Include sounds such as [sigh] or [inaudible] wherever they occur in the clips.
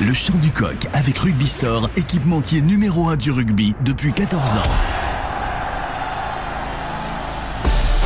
Le chant du coq avec Rugby Store, équipementier numéro 1 du rugby depuis 14 ans.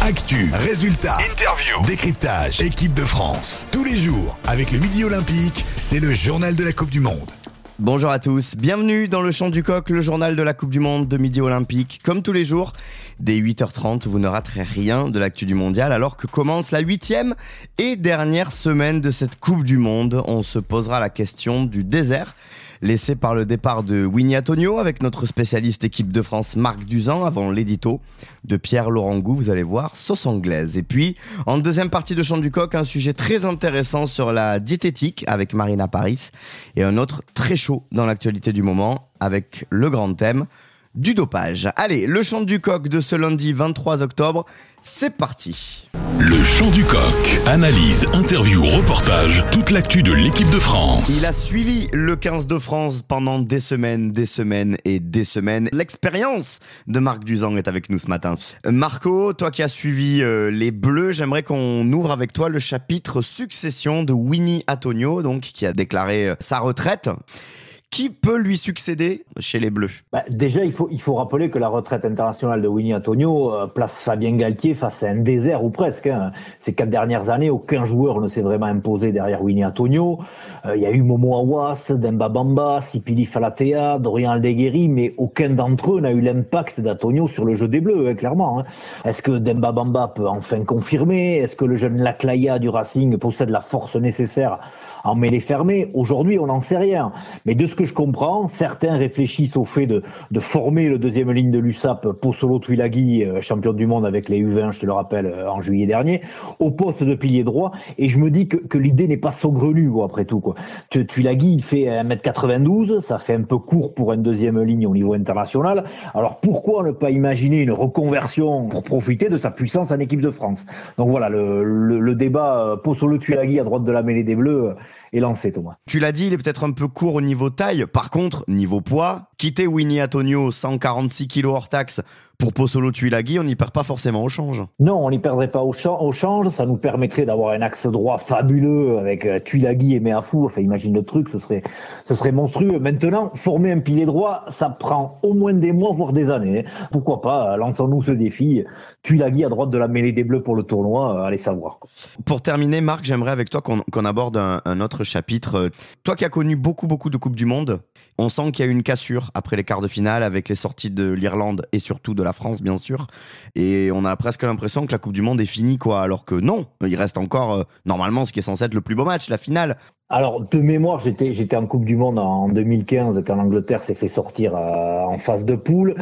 Actu, résultats, interview, décryptage, équipe de France. Tous les jours, avec le Midi Olympique, c'est le journal de la Coupe du Monde. Bonjour à tous, bienvenue dans le Chant du Coq, le journal de la Coupe du Monde de Midi Olympique. Comme tous les jours, dès 8h30, vous ne raterez rien de l'actu du mondial alors que commence la huitième et dernière semaine de cette Coupe du Monde. On se posera la question du désert laissé par le départ de Winnie Antonio avec notre spécialiste équipe de France Marc Duzan avant l'édito de Pierre Laurent Gou, vous allez voir, sauce anglaise. Et puis, en deuxième partie de Chant du Coq, un sujet très intéressant sur la diététique avec Marina Paris et un autre très chaud dans l'actualité du moment avec le grand thème du dopage. Allez, le chant du coq de ce lundi 23 octobre, c'est parti. Le chant du coq. Analyse, interview, reportage, toute l'actu de l'équipe de France. Il a suivi le 15 de France pendant des semaines, des semaines et des semaines. L'expérience de Marc Duzan est avec nous ce matin. Marco, toi qui as suivi euh, les Bleus, j'aimerais qu'on ouvre avec toi le chapitre succession de Winnie Antonio, donc qui a déclaré euh, sa retraite. Qui peut lui succéder chez les Bleus? Bah, Déjà, il faut, il rappeler que la retraite internationale de Winnie Antonio euh, place Fabien Galtier face à un désert ou presque. Hein. Ces quatre dernières années, aucun joueur ne s'est vraiment imposé derrière Winnie Antonio. Euh, il y a eu Momo Awas, Demba Bamba, Sipili Falatea, Dorian Aldeguerri, mais aucun d'entre eux n'a eu l'impact d'Antonio sur le jeu des Bleus, hein, clairement. Hein. Est-ce que Demba Bamba peut enfin confirmer? Est-ce que le jeune Laclaya du Racing possède la force nécessaire en mêlée fermée. Aujourd'hui, on n'en sait rien. Mais de ce que je comprends, certains réfléchissent au fait de, de former le deuxième ligne de l'USAP, Possolo Tuilagi, euh, champion du monde avec les U20, je te le rappelle, euh, en juillet dernier, au poste de pilier droit. Et je me dis que, que l'idée n'est pas saugrenue, quoi, après tout. Quoi. Il fait 1m92, ça fait un peu court pour une deuxième ligne au niveau international. Alors pourquoi ne pas imaginer une reconversion pour profiter de sa puissance en équipe de France? Donc voilà, le, le, le débat euh, Possolo Tuilagi à droite de la mêlée des Bleus est lancé, Thomas. Tu l'as dit, il est peut-être un peu court au niveau taille. Par contre, niveau poids, quitter Winnie Antonio 146 kg hors taxe pour Pozzolo Tuilagi, on n'y perd pas forcément au change. Non, on n'y perdrait pas au, change. Ça nous permettrait d'avoir un axe droit fabuleux avec euh, Tuilagi et Meafou. Enfin, imagine le truc, ce serait, ce serait monstrueux. Maintenant, former un pilier droit, ça prend au moins des mois, voire des années. Pourquoi pas Lançons-nous ce défi. Tuilagi à droite de la mêlée des Bleus pour le tournoi, euh, allez savoir. Pour terminer, Marc, j'aimerais avec toi qu'on aborde un, un, autre chapitre. Toi qui as connu beaucoup, beaucoup de Coupes du Monde, on sent qu'il y a eu une cassure après les quarts de finale avec les sorties de l'Irlande et surtout de la France, bien sûr. Et on a presque l'impression que la Coupe du Monde est finie, quoi. Alors que non, il reste encore, euh, normalement, ce qui est censé être le plus beau match, la finale. Alors, de mémoire, j'étais, j'étais en Coupe du Monde en 2015 quand l'Angleterre s'est fait sortir euh, en phase de poule.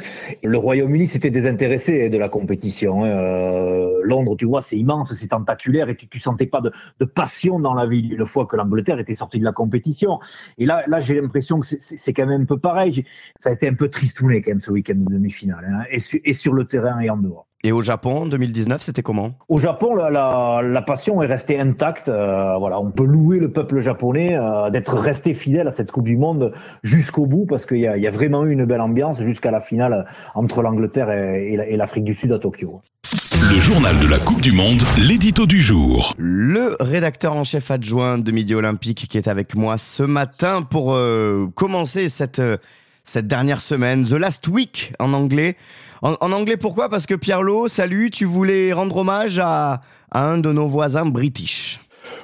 Le Royaume-Uni s'était désintéressé de la compétition. Hein. Euh, Londres, tu vois, c'est immense, c'est tentaculaire et tu, tu sentais pas de, de, passion dans la ville une fois que l'Angleterre était sortie de la compétition. Et là, là, j'ai l'impression que c'est, quand même un peu pareil. Ça a été un peu tristouné quand même ce week-end de demi-finale, hein, et, et sur le terrain et en dehors. Et au Japon, en 2019, c'était comment? Au Japon, la, la, la, passion est restée intacte. Euh, voilà, on peut louer le peuple japonais euh, d'être resté fidèle à cette Coupe du Monde jusqu'au bout, parce qu'il y, y, a vraiment eu une belle ambiance jusqu'à la finale entre l'Angleterre et, et l'Afrique du Sud à Tokyo. Le journal de la Coupe du Monde, l'édito du jour. Le rédacteur en chef adjoint de Midi Olympique qui est avec moi ce matin pour euh, commencer cette, cette dernière semaine, The Last Week en anglais. En, anglais, pourquoi? Parce que Pierre-Lo, salut, tu voulais rendre hommage à, un de nos voisins british.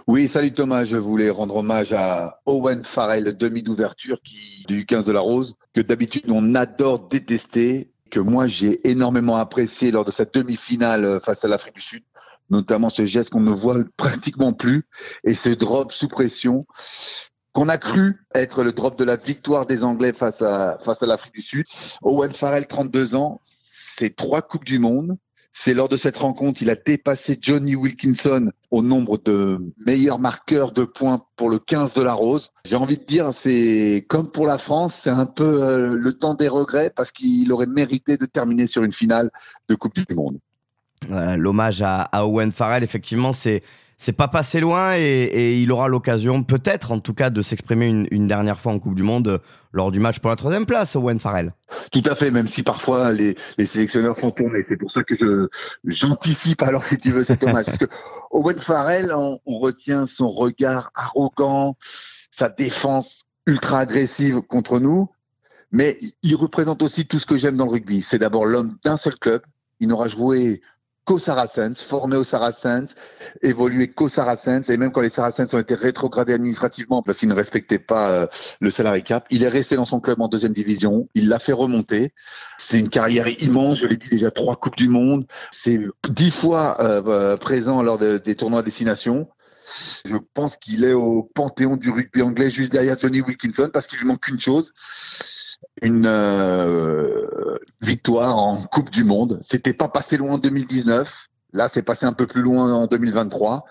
Oui, salut Thomas, je voulais rendre hommage à Owen Farrell, demi d'ouverture qui du 15 de la Rose, que d'habitude on adore détester, que moi j'ai énormément apprécié lors de cette demi-finale face à l'Afrique du Sud notamment ce geste qu'on ne voit [laughs] pratiquement plus et ce drop sous pression qu'on a cru être le drop de la victoire des Anglais face à, face à l'Afrique du Sud. Owen Farrell, 32 ans, c'est trois Coupes du Monde. C'est lors de cette rencontre, il a dépassé Johnny Wilkinson au nombre de meilleurs marqueurs de points pour le 15 de la Rose. J'ai envie de dire, c'est comme pour la France, c'est un peu euh, le temps des regrets parce qu'il aurait mérité de terminer sur une finale de Coupe du Monde. L'hommage à Owen Farrell, effectivement, c'est c'est pas passé loin et, et il aura l'occasion, peut-être en tout cas, de s'exprimer une, une, dernière fois en Coupe du Monde lors du match pour la troisième place, Owen Farrell. Tout à fait, même si parfois les, les sélectionneurs font tourner. C'est pour ça que je j'anticipe alors si tu veux cet hommage. Parce que [laughs] Owen Farrell, on, on retient son regard arrogant, sa défense ultra agressive contre nous, mais il représente aussi tout ce que j'aime dans le rugby. C'est d'abord l'homme d'un seul club. Il n'aura joué qu'aux Saracens, formé aux Saracens, évolué qu'aux Saracens, et même quand les Saracens ont été rétrogradés administrativement parce qu'ils ne respectaient pas euh, le salary cap, il est resté dans son club en deuxième division, il l'a fait remonter. C'est une carrière immense, je l'ai dit déjà, trois coupes du monde, c'est dix fois euh, euh, présent lors des tournois à destination. Je pense qu'il est au panthéon du rugby anglais juste derrière Johnny Wilkinson parce qu'il lui manque qu'une chose, une euh, victoire en Coupe du Monde. C'était pas passé loin en 2019. Là, c'est passé un peu plus loin en 2023.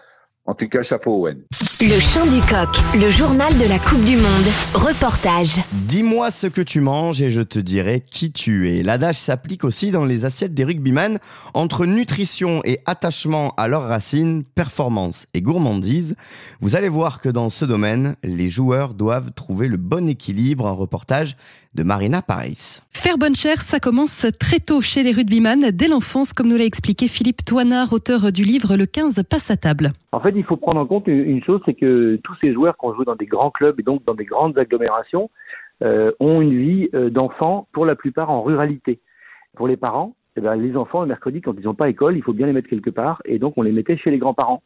En tout cas, chapeau Owen. Le chant du coq, le journal de la Coupe du Monde. Reportage. Dis-moi ce que tu manges et je te dirai qui tu es. L'adage s'applique aussi dans les assiettes des rugbyman. Entre nutrition et attachement à leurs racines, performance et gourmandise, vous allez voir que dans ce domaine, les joueurs doivent trouver le bon équilibre. Un reportage de Marina Paris. Faire bonne chère, ça commence très tôt chez les rugbyman, dès l'enfance, comme nous l'a expliqué Philippe Toinard, auteur du livre Le 15 passe à table. En fait, il faut prendre en compte une chose, c'est que tous ces joueurs qui ont joué dans des grands clubs et donc dans des grandes agglomérations euh, ont une vie euh, d'enfants, pour la plupart en ruralité. Pour les parents, eh bien, les enfants, le mercredi, quand ils n'ont pas école, il faut bien les mettre quelque part, et donc on les mettait chez les grands-parents.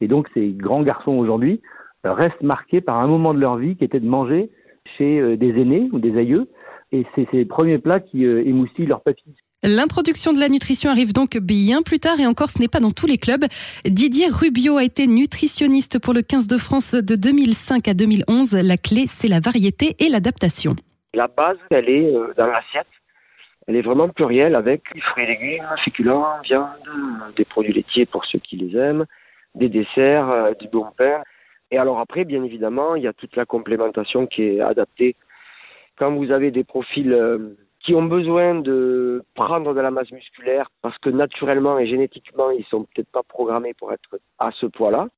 Et donc ces grands garçons aujourd'hui euh, restent marqués par un moment de leur vie qui était de manger chez euh, des aînés ou des aïeux. Et c'est ces premiers plats qui euh, émoustillent leur papilles. L'introduction de la nutrition arrive donc bien plus tard et encore ce n'est pas dans tous les clubs. Didier Rubio a été nutritionniste pour le 15 de France de 2005 à 2011. La clé, c'est la variété et l'adaptation. La base, elle est euh, dans l'assiette. Elle est vraiment plurielle avec des fruits et légumes, féculents, viande, des produits laitiers pour ceux qui les aiment, des desserts, du bon pain. Et alors après, bien évidemment, il y a toute la complémentation qui est adaptée. Quand vous avez des profils euh, qui ont besoin de prendre de la masse musculaire parce que naturellement et génétiquement, ils sont peut-être pas programmés pour être à ce poids-là,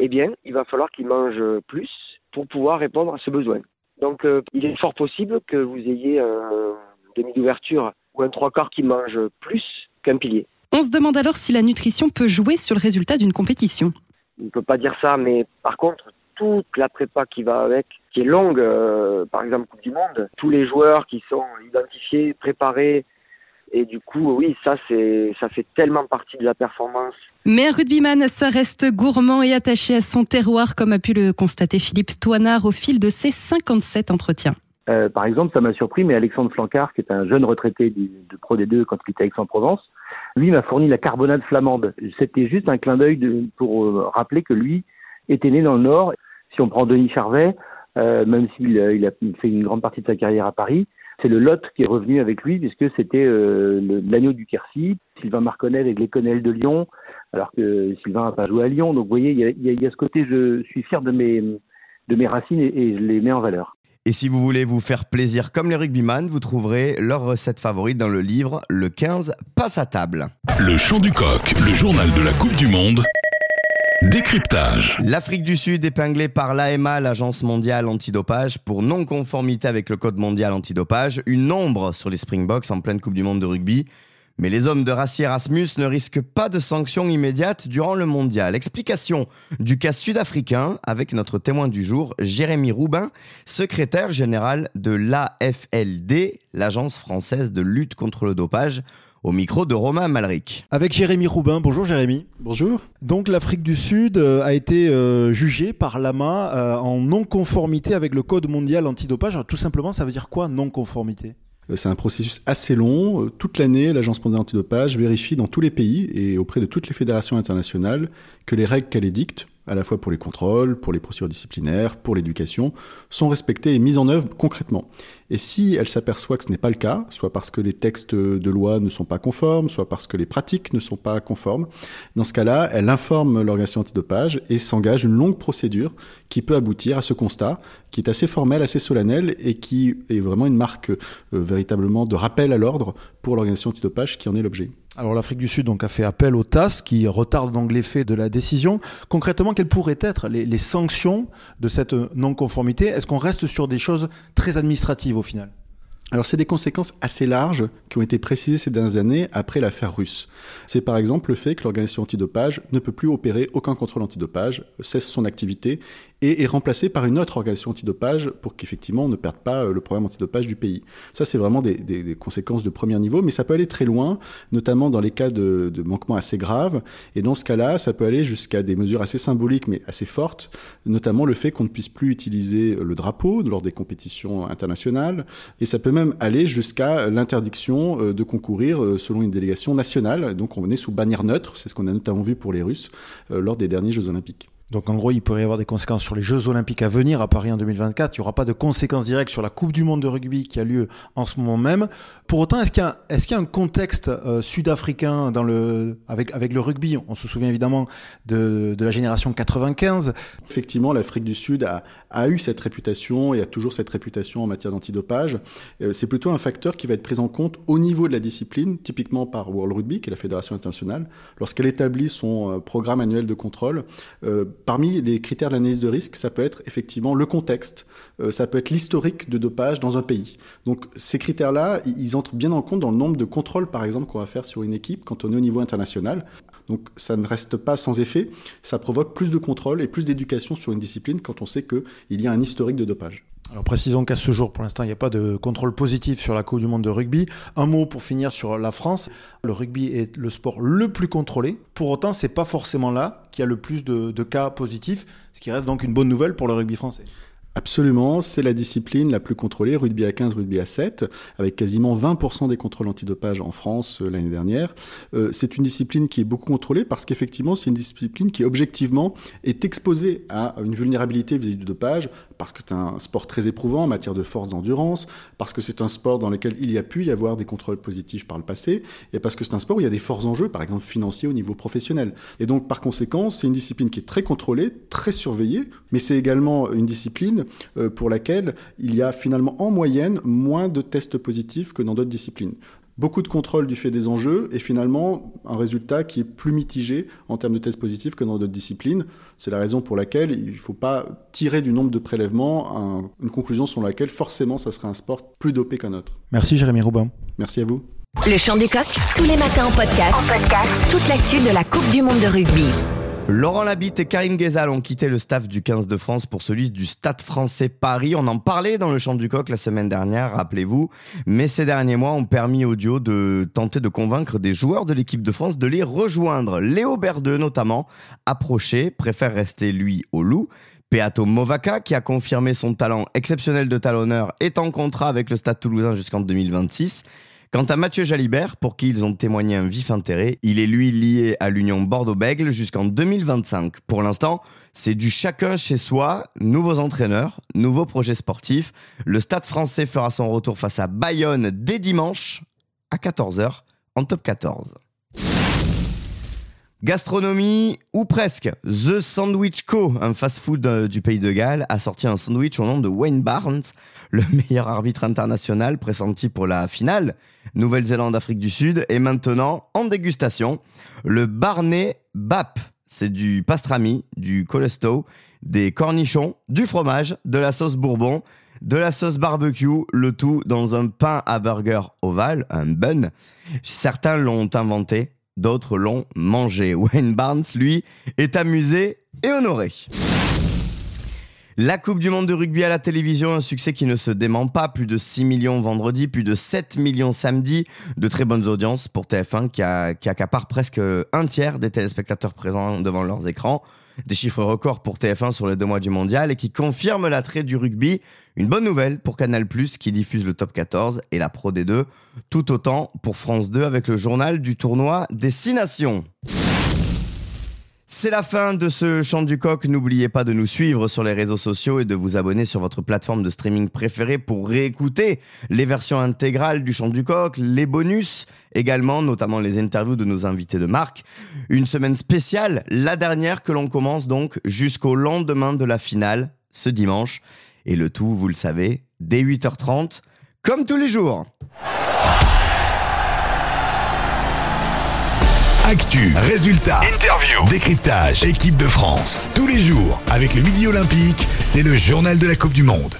eh bien, il va falloir qu'ils mangent plus pour pouvoir répondre à ce besoin. Donc, euh, il est fort possible que vous ayez un demi d'ouverture ou un trois quarts qui mange plus qu'un pilier. On se demande alors si la nutrition peut jouer sur le résultat d'une compétition on ne peut pas dire ça, mais par contre, toute la prépa qui va avec, qui est longue, euh, par exemple Coupe du Monde, tous les joueurs qui sont identifiés, préparés, et du coup, oui, ça, c'est, ça fait tellement partie de la performance. Mais un rugbyman, ça reste gourmand et attaché à son terroir, comme a pu le constater Philippe Toinard au fil de ses 57 entretiens. Euh, par exemple, ça m'a surpris, mais Alexandre Flancard, qui est un jeune retraité de Pro D2 quand il était à Aix-en-Provence, lui m'a fourni la carbonade flamande. C'était juste un clin d'œil pour euh, rappeler que lui était né dans le Nord. Si on prend Denis Charvet, euh, même s'il il a fait une grande partie de sa carrière à Paris, c'est le Lot qui est revenu avec lui puisque c'était l'agneau du Quercy, Sylvain Marconnet avec les Connelles de Lyon, alors que Sylvain n'a pas joué à Lyon. Donc vous voyez, il y a, ce côté, je suis fier de mes, de mes racines et je les mets en valeur. Et si vous voulez vous faire plaisir comme les rugbyman, vous trouverez leur recette favorite dans le livre Le 15 passe à table. Le chant du coq, le journal de la Coupe du Monde. Décryptage. L'Afrique du Sud épinglée par l'AMA, l'Agence mondiale antidopage, pour non-conformité avec le Code mondial antidopage, une ombre sur les Springboks en pleine Coupe du Monde de rugby. Mais les hommes de Rassi Erasmus ne risquent pas de sanctions immédiates durant le mondial. Explication du cas sud-africain avec notre témoin du jour, Jérémy Roubin, secrétaire général de l'AFLD, l'Agence française de lutte contre le dopage au micro de Romain Malric. Avec Jérémy Roubin. Bonjour Jérémy. Bonjour. Donc l'Afrique du Sud euh, a été euh, jugée par l'AMA euh, en non-conformité avec le Code mondial antidopage. tout simplement, ça veut dire quoi non-conformité? C'est un processus assez long. Euh, toute l'année, l'Agence mondiale antidopage vérifie dans tous les pays et auprès de toutes les fédérations internationales que les règles qu'elle édicte, à la fois pour les contrôles, pour les procédures disciplinaires, pour l'éducation, sont respectées et mises en œuvre concrètement. Et si elle s'aperçoit que ce n'est pas le cas, soit parce que les textes de loi ne sont pas conformes, soit parce que les pratiques ne sont pas conformes, dans ce cas-là, elle informe l'organisation antidopage et s'engage une longue procédure qui peut aboutir à ce constat, qui est assez formel, assez solennel et qui est vraiment une marque euh, véritablement de rappel à l'ordre pour l'organisation antidopage qui en est l'objet. Alors l'Afrique du Sud donc, a fait appel au TAS qui retarde donc l'effet de la décision. Concrètement, quelles pourraient être les, sanctions de cette non-conformité? Est-ce qu'on reste sur des choses très administratives au final? Alors c'est des conséquences assez larges qui ont été précisées ces dernières années après l'affaire russe. C'est par exemple le fait que l'organisation antidopage ne peut plus opérer aucun contrôle antidopage, cesse son activité et est remplacé par une autre organisation antidopage pour qu'effectivement on ne perde pas le programme antidopage du pays. Ça, c'est vraiment des, conséquences de premier niveau, mais ça peut aller très loin, notamment dans les cas de, manquements assez graves. Et dans ce cas-là, ça peut aller jusqu'à des mesures assez symboliques, mais assez fortes, notamment le fait qu'on ne puisse plus utiliser le drapeau lors des compétitions internationales, et ça peut même aller jusqu'à l'interdiction euh, de concourir euh, selon une délégation nationale. Donc on est sous bannière neutre, c'est ce qu'on a notamment vu pour les Russes euh, lors des derniers Jeux olympiques. Donc en gros, il pourrait y avoir des conséquences sur les Jeux Olympiques à venir à Paris en 2024. Il n'y aura pas de conséquences directes sur la Coupe du Monde de rugby qui a lieu en ce moment même. Pour autant, est-ce qu'il y, est y, a un contexte euh, sud-africain le, avec, avec le rugby? On se souvient évidemment de, de la génération 95. Effectivement, l'Afrique du Sud a, a, eu cette réputation et a toujours cette réputation en matière d'antidopage. Euh, c'est plutôt un facteur qui va être pris en compte au niveau de la discipline, typiquement par World Rugby, qui est la fédération internationale, lorsqu'elle établit son euh, programme annuel de contrôle. Parmi les critères de l'analyse de risque, ça peut être effectivement le contexte, euh, ça peut être l'historique de dopage dans un pays. Donc ces critères-là, ils entrent bien en compte dans le nombre de contrôles, par exemple, qu'on va faire sur une équipe quand on est au niveau international. Donc ça ne reste pas sans effet, ça provoque plus de contrôles et plus d'éducation sur une discipline quand on sait qu'il y a un historique de dopage. Alors précisons qu'à ce jour, pour l'instant, il n'y a pas de contrôle positif sur la Coupe du Monde de rugby. Un mot pour finir sur la France. Le rugby est le sport le plus contrôlé. Pour autant, c'est pas forcément là qu'il y a le plus de, de cas positifs, ce qui reste donc une bonne nouvelle pour le rugby français. Absolument, c'est la discipline la plus contrôlée, rugby à 15, rugby à 7, avec quasiment 20% des contrôles antidopage en France euh, l'année dernière. Euh, c'est une discipline qui est beaucoup contrôlée parce qu'effectivement, c'est une discipline qui objectivement est exposée à une vulnérabilité vis-à-vis du dopage, parce que c'est un sport très éprouvant en matière de force d'endurance, parce que c'est un sport dans lequel il y a pu y avoir des contrôles positifs par le passé, et parce que c'est un sport où il y a des forts enjeux, par exemple financiers au niveau professionnel. Et donc, par conséquent, c'est une discipline qui est très contrôlée, très surveillée, mais c'est également une discipline euh, pour laquelle il y a finalement en moyenne moins de tests positifs que dans d'autres disciplines. Beaucoup de contrôles du fait des enjeux et finalement un résultat qui est plus mitigé en termes de tests positifs que dans d'autres disciplines. C'est la raison pour laquelle il ne faut pas tirer du nombre de prélèvements une conclusion sur laquelle forcément ça serait un sport plus dopé qu'un autre. Merci Jérémy Robin. Merci à vous. Le chant du coq, tous les matins en podcast. En podcast. Toute l'actu de la Coupe du Monde de rugby. Laurent Labitte et Karim Ghezal ont quitté le staff du 15 de France pour celui du Stade français Paris. On en parlait dans le champ du coq la semaine dernière, rappelez-vous. Mais ces derniers mois ont permis au duo de tenter de convaincre des joueurs de l'équipe de France de les rejoindre. Léo Berdeux notamment, approché, préfère rester lui au loup. Peato Movaca, qui a confirmé son talent exceptionnel de talonneur, est en contrat avec le Stade toulousain jusqu'en 2026. Quant à Mathieu Jalibert, pour qui ils ont témoigné un vif intérêt, il est lui lié à l'Union Bordeaux-Bègle jusqu'en 2025. Pour l'instant, c'est du chacun chez soi, nouveaux entraîneurs, nouveaux projets sportifs. Le Stade français fera son retour face à Bayonne dès dimanche à 14h en top 14. Gastronomie ou presque. The Sandwich Co, un fast-food euh, du pays de Galles, a sorti un sandwich au nom de Wayne Barnes, [laughs] le meilleur arbitre international pressenti pour la finale Nouvelle-Zélande-Afrique du Sud est maintenant en dégustation. Le Barney Bap, c'est du pastrami, du colesto, des cornichons, du fromage, de la sauce bourbon, de la sauce barbecue, le tout dans un pain à burger ovale, un bun. Certains l'ont inventé, d'autres l'ont mangé. [laughs] Wayne Barnes, lui, est amusé et honoré. La Coupe du Monde de rugby à la télévision, un succès qui ne se dément pas. Plus de 6 millions vendredi, plus de 7 millions samedi. De très bonnes audiences pour TF1 qui, a, accapare presque un tiers des téléspectateurs présents devant leurs écrans. Des chiffres records pour TF1 sur les deux mois du mondial et qui confirment l'attrait du rugby. Une bonne nouvelle pour Canal qui diffuse le top 14 et la Pro D2. Tout autant pour France 2 avec le journal du tournoi Destination. C'est la fin de ce chant du coq. N'oubliez pas de nous suivre sur les réseaux sociaux et de vous abonner sur votre plateforme de streaming préférée pour réécouter les versions intégrales du chant du coq, les bonus également, notamment les interviews de nos invités de marque. Une semaine spéciale, la dernière que l'on commence donc jusqu'au lendemain de la finale, ce dimanche. Et le tout, vous le savez, dès 8h30, comme tous les jours. Actu, résultats, interview, décryptage, équipe de France. Tous les jours, avec le Midi Olympique, c'est le journal de la Coupe du Monde.